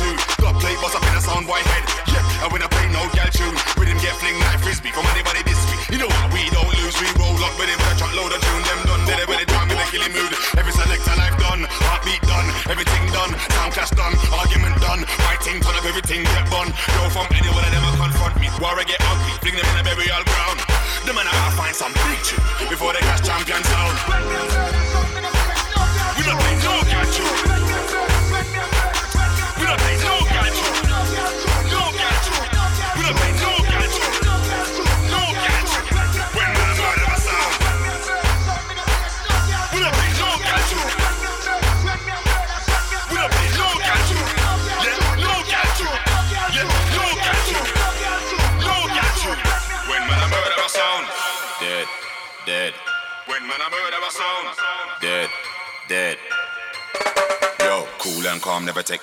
too. Got play boss up in a sound boy head. Yeah, and when I play no gal tune, we didn't get fling like frisbee from anybody this week. You know what? We don't lose, we roll up with him with a truck load of tune. Them done, they're with a jam in a killing mood. Every selector life done, heartbeat done, everything done, sound clash done, argument done, fighting turn up everything get bun. Go from anywhere. one of them confront me, war I get ugly, fling them in a burial ground. The man I gotta find some big tune before they clash champions out. We not play no gal tune. dead. When man a murder a sound, dead, dead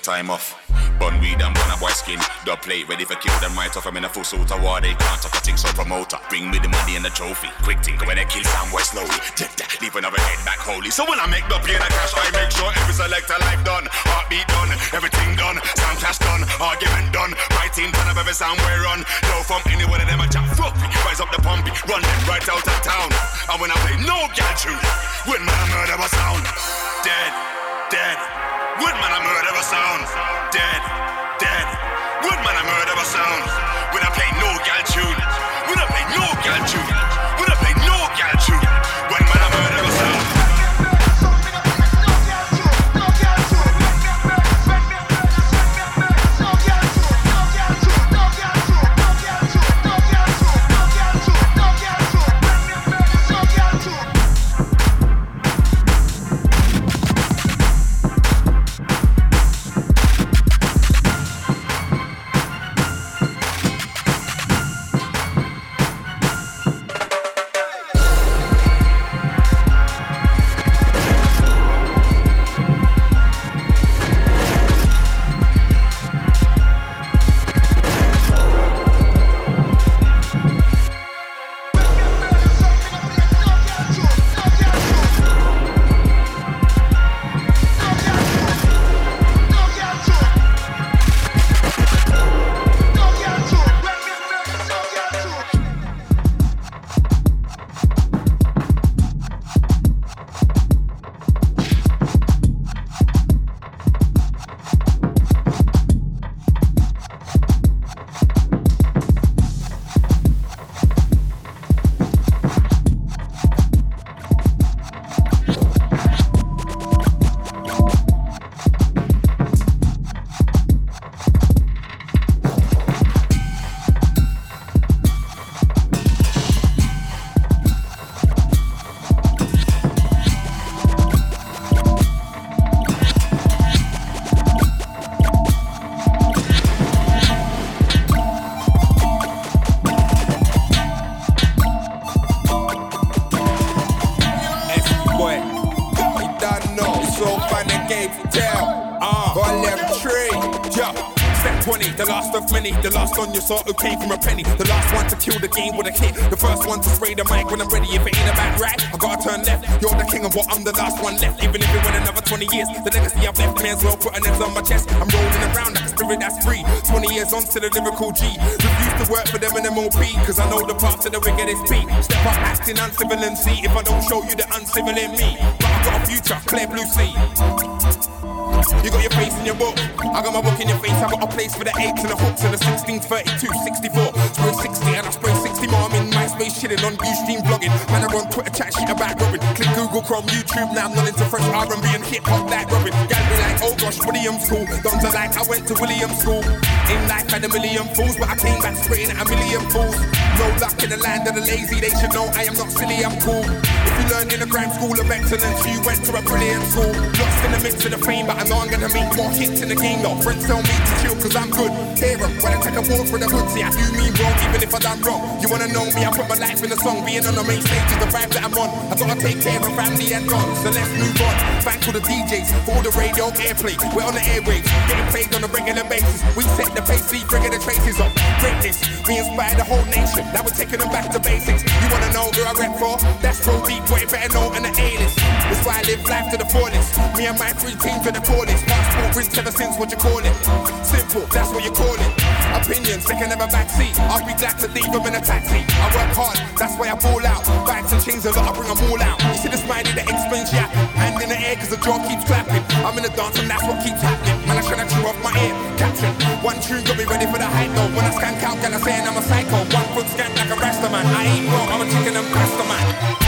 time off. Bun weed and bun a boy skin. Dub plate ready for kill them right off. I'm in a full suit of war. They can't talk a thing so promoter. Bring me the money and the trophy. Quick think when they kill some boy slowly. Take that, leave another head back holy. So when I make the and the cash, I make sure every selector life done. Heartbeat done, everything done. Sound clash done, argument done. My team turn up every sound we run. No from anywhere of them I chat fuck me. Rise up the pumpy, run them right out of town. And when I play no gal tune, when my murder was sound. Dead, dead. When man a sound, dead, dead. When man a sound. When I play no gal tune, when I play no gal tune, sort who came from a penny. The last one to kill the game with a kick. The first one to spray the mic when I'm ready. If it ain't about right, I gotta turn left. You're the king of what I'm the last one left. Even if it went another 20 years, the legacy I've left may as well put an X on my chest. I'm rolling around like a spirit that's free. 20 years on to the lyrical G. Refuse to work for them in MOP, cause I know the path to the wicked is beat. Step up acting uncivil and see if I don't show you the uncivil in me. But I got a future, clear blue sea. You got your face in your book. I got my book in your face. I got a place for the eights and the hooks and the 16, 32, 64. Spray 60 and I spray 60 more. I'm in my MySpace chilling on Ustream vlogging. Man, I run Twitter chat shit about Robin. Click Google Chrome, YouTube now. I'm not into fresh R&B and hip hop like Robin. Gal be like, oh gosh, William school. Dons are like, I went to William school. In life, had a million fools, but I came back spraying at a million fools. No luck in the land of the lazy. They should know I am not silly. I'm cool. If you learn in a crime school of excellence, you went to a brilliant school. Lost in the midst of the fame, but I know I'm gonna make more hits in the game. though. friends tell me to chill, cause I'm good. Hear 'em when I take a walk through the hood. See, I do mean wrong, even if I done wrong. You wanna know me? I put my life in the song. Being on the main stage is the vibe that I'm on. I gotta take care of family and God, so let's move on. Thanks for the DJs, for all the radio airplay. We're on the airwaves, getting played on a regular basis. We set the pace, leave bringing the traces of greatness. We inspire the whole nation. Now we're taking them back to basics. You wanna know who I rep for? That's Pro Deep, boy, better know in the A-list. That's why I live life to the fullest. Me and my three teams in the coolest. Passport rinse ever since what you call it. Simple, that's what you call it. Opinions, they can never backseat. I'll be glad to leave them in a taxi. I work hard, that's why I ball out. Bags and chains a lot, I bring them all out. You see the smiley that explains yeah. Hand in the air cause the jaw keeps clapping. I'm in the dance and that's what keeps happening. Man, I should have chew off my ear. Caption, one tune got me ready for the hype though. When I scan count, gonna saying I'm a psycho. One foot scan like a rasta man. I ain't wrong, I'm a chicken and pasta man.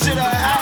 Getting that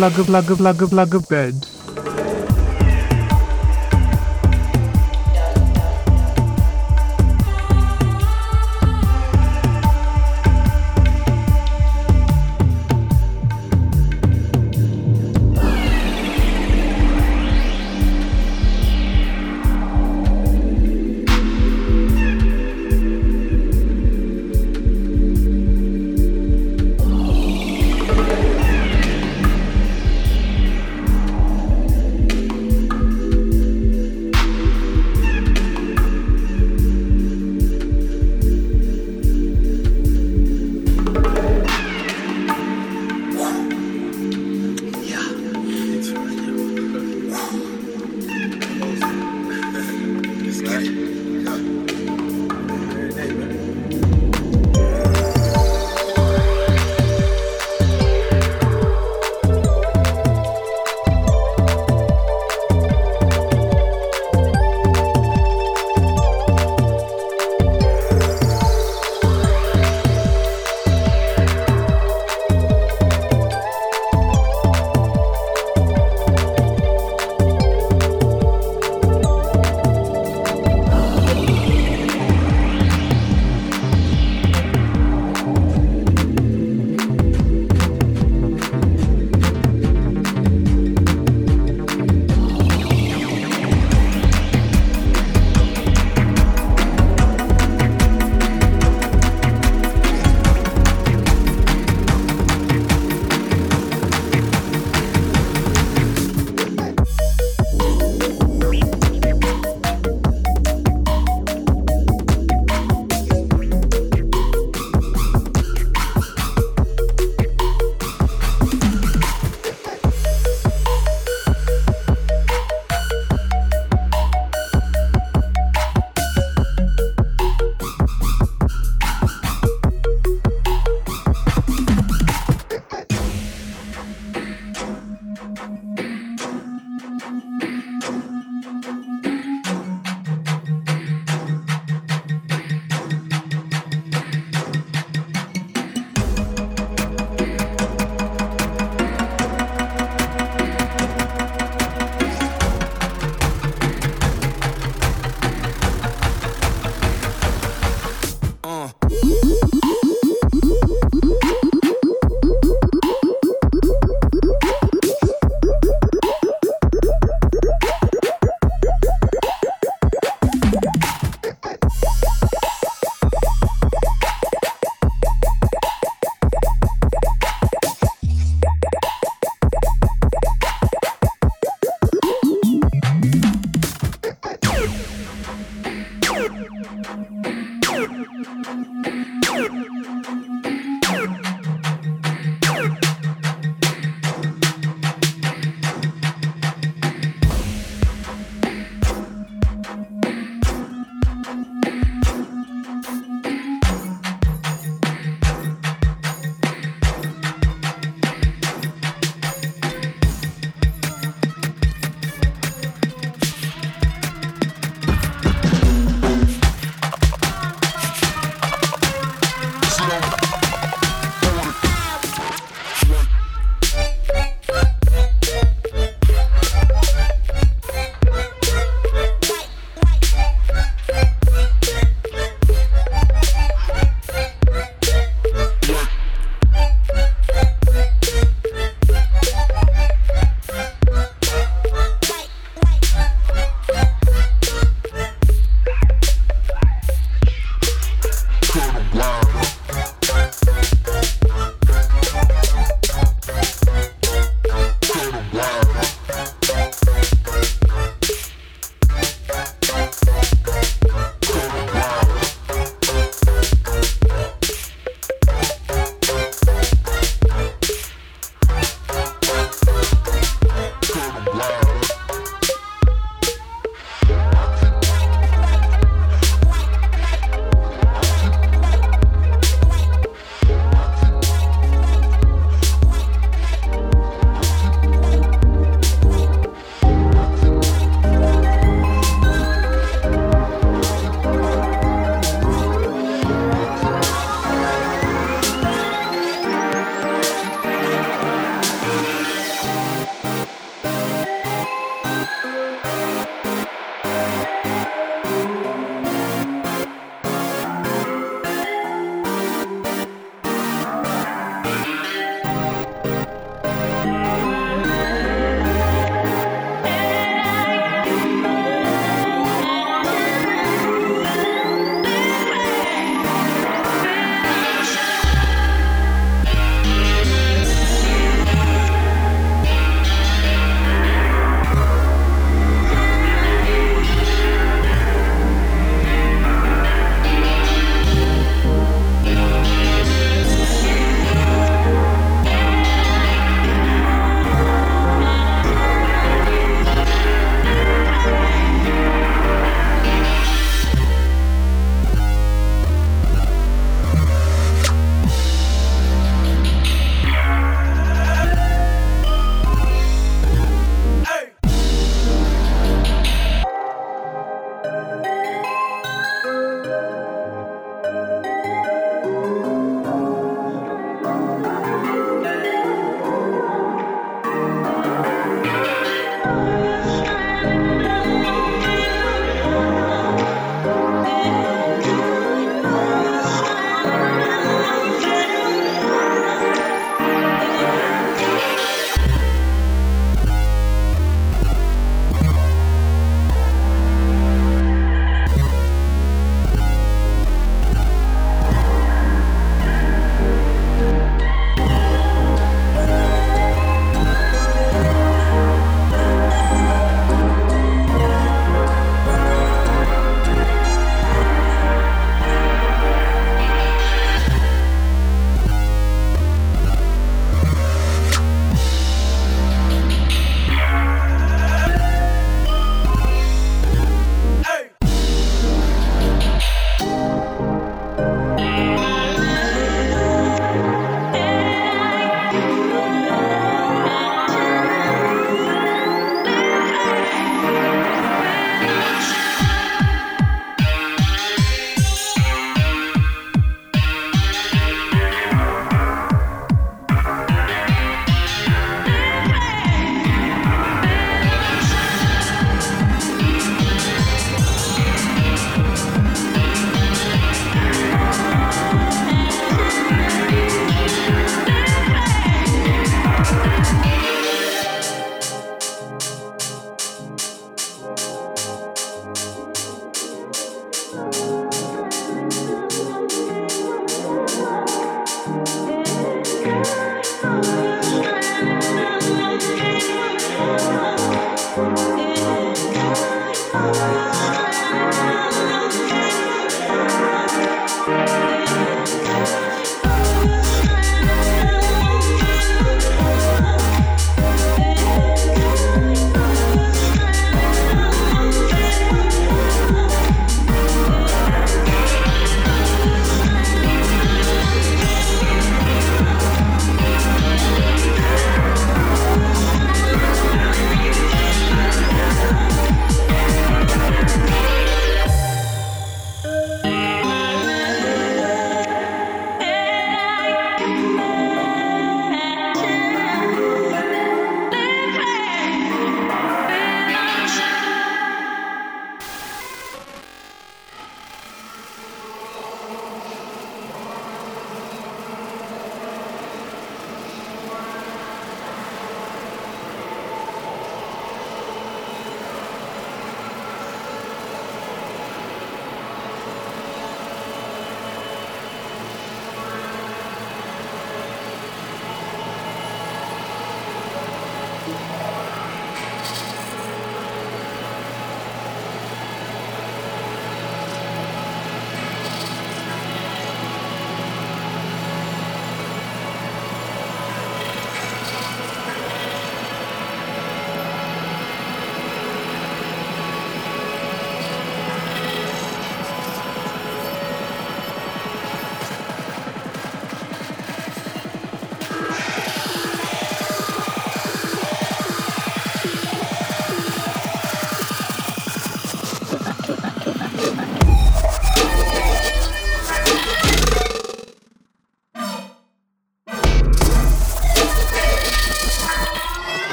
plug plug plug plug bed.